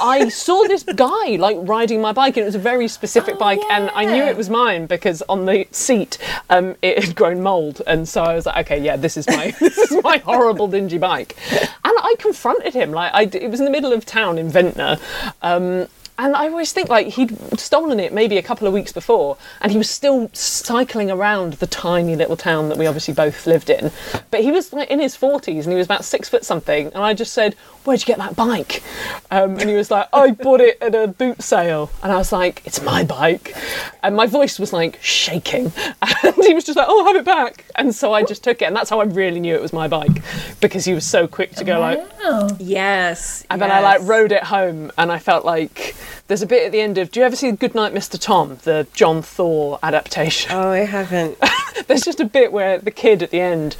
I saw this guy like riding my bike, and it was a very specific Oh, bike, and I knew it was mine because on the seat um, it had grown mould, and so I was like, okay, yeah, this is my this is my horrible dingy bike, and I confronted him like I d- it was in the middle of town in Ventnor. Um, And I always think like he'd stolen it maybe a couple of weeks before, and he was still cycling around the tiny little town that we obviously both lived in. But he was like in his forties, and he was about six foot something. And I just said, "Where'd you get that bike?" Um, and he was like, "I bought it at a boot sale." And I was like, "It's my bike," and my voice was like shaking, and he was just like, "Oh, have it back." And so I just took it, and that's how I really knew it was my bike because he was so quick to go like, Yes. and then I like rode it home, and I felt like there's a bit at the end of. Do you ever see Goodnight, Mr. Tom, the John Thaw adaptation? Oh, I haven't. there's just a bit where the kid at the end,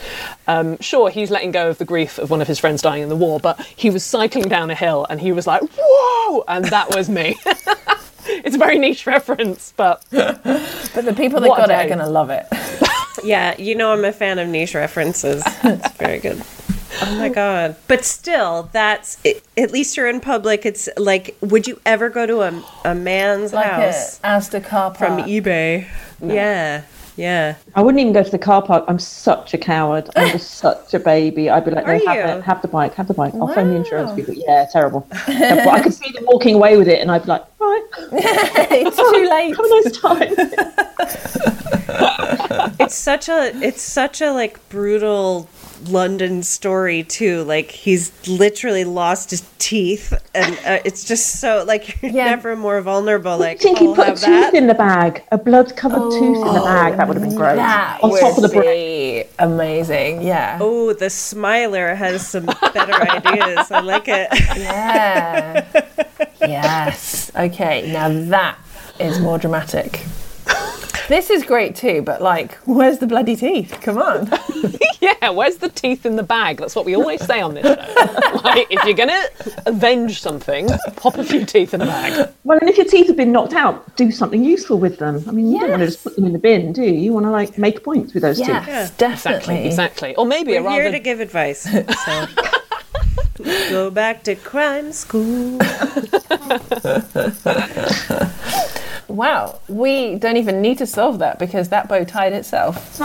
um, sure, he's letting go of the grief of one of his friends dying in the war, but he was cycling down a hill and he was like, "Whoa!" and that was me. it's a very niche reference, but but the people that got it are going to love it. Yeah, you know I'm a fan of niche references. It's very good. Oh my god. But still, that's it, at least you're in public. It's like would you ever go to a, a man's Like house a Asda car from park. eBay? Yeah. Yeah. I wouldn't even go to the car park. I'm such a coward. I'm just such a baby. I'd be like, no, Are have you? it, have the bike, have the bike. I'll phone the insurance people. Yeah, terrible. terrible. I could see them walking away with it, and I'd be like, right, it's too late. have a nice time. It's such a it's such a like brutal London story too. Like he's literally lost his teeth, and uh, it's just so like you're Yeah. never more vulnerable. I Like think he put a tooth that. in the bag, a blood-covered tooth in the bag. That would have been great. On top of the brain. amazing. Yeah. Oh, the Smiler has some better ideas. I like it. Yeah. yes. Okay. Now that is more dramatic. This is great too, but like, where's the bloody teeth? Come on. yeah, where's the teeth in the bag? That's what we always say on this show. like, if you're gonna avenge something, pop a few teeth in the bag. Well, and if your teeth have been knocked out, do something useful with them. I mean, you don't want to just put them in the bin, do you? You want to like make points with those Yes, teeth. definitely. Exactly, exactly. Or maybe We're here rather to give advice. So go back to crime school. Wow, we don't even need to solve that because that bow tied itself.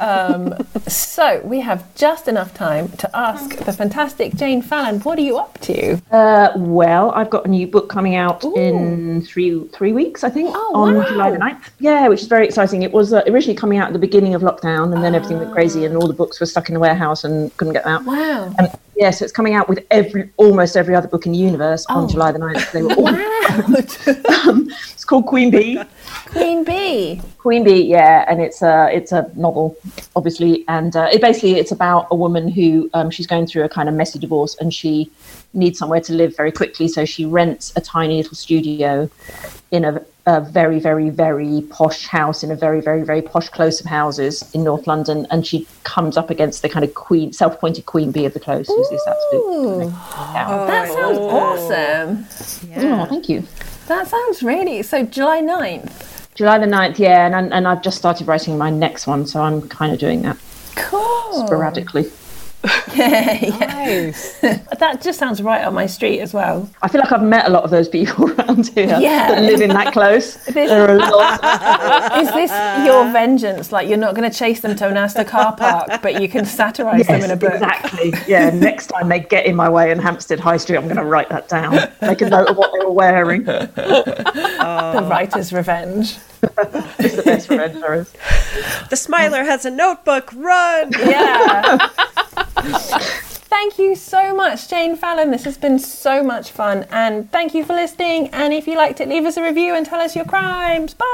Um, so we have just enough time to ask the fantastic Jane Fallon, what are you up to? Uh, well, I've got a new book coming out in three three weeks, I think, Oh, on wow. July the 9th. Yeah, which is very exciting. It was uh, originally coming out at the beginning of lockdown, and then everything went crazy, and all the books were stuck in the warehouse and couldn't get them out. Wow. Um, yeah, so it's coming out with every almost every other book in the universe Oh. on July the 9th. They were all um, it's called Queen Bee. Queen Bee. Queen Bee, yeah, and it's a it's a novel, obviously, and uh, it basically it's about a woman who um, she's going through a kind of messy divorce, and she needs somewhere to live very quickly, so she rents a tiny little studio in a, a very very very posh house in a very very very posh close of houses in North London, and she comes up against the kind of queen self-appointed Queen Bee of the close, who's this absolute. Oh, that sounds awesome. Oh, thank you. That sounds really so. July 9th. July the 9th, yeah, and, and I've just started writing my next one, so I'm kind of doing that Cool. sporadically. nice. That just sounds right up my street as well. I feel like I've met a lot of those people around here Yeah. that live in that close. This- There are a lot. Is this your vengeance? Like you're not going to chase them to an Asda car park, but you can satirise them in a Yes, book. exactly. Yeah, next time they get in my way in Hampstead High Street, I'm going to write that down. Make a note of what they were wearing. The writer's revenge. It's the best revenge there is. The Smiler has a notebook. Run! Yeah. ハハハ。Thank you so much, Jane Fallon. This has been so much fun. And thank you for listening. And if you liked it, leave us a review and tell us your crimes. Bye.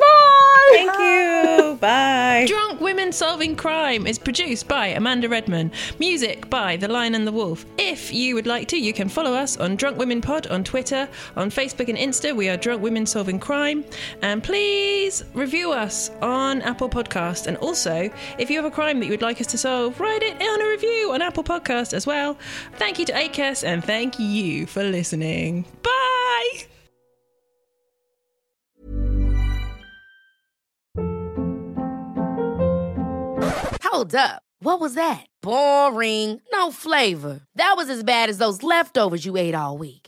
Bye. Thank you. Bye. Drunk Women Solving Crime is produced by Amanda Redman. Music by The Lion and the Wolf. If you would like to, you can follow us on Drunk Women Pod on Twitter, on Facebook and Insta. We are Drunk Women Solving Crime. And please review us on Apple Podcast. And also, if you have a crime that you would like us to solve, write it on a review on Apple Podcast as well. Thank you to Acast and thank you for listening. Bye. Hold up. What was that? Boring. No flavor. That was as bad as those leftovers you ate all week.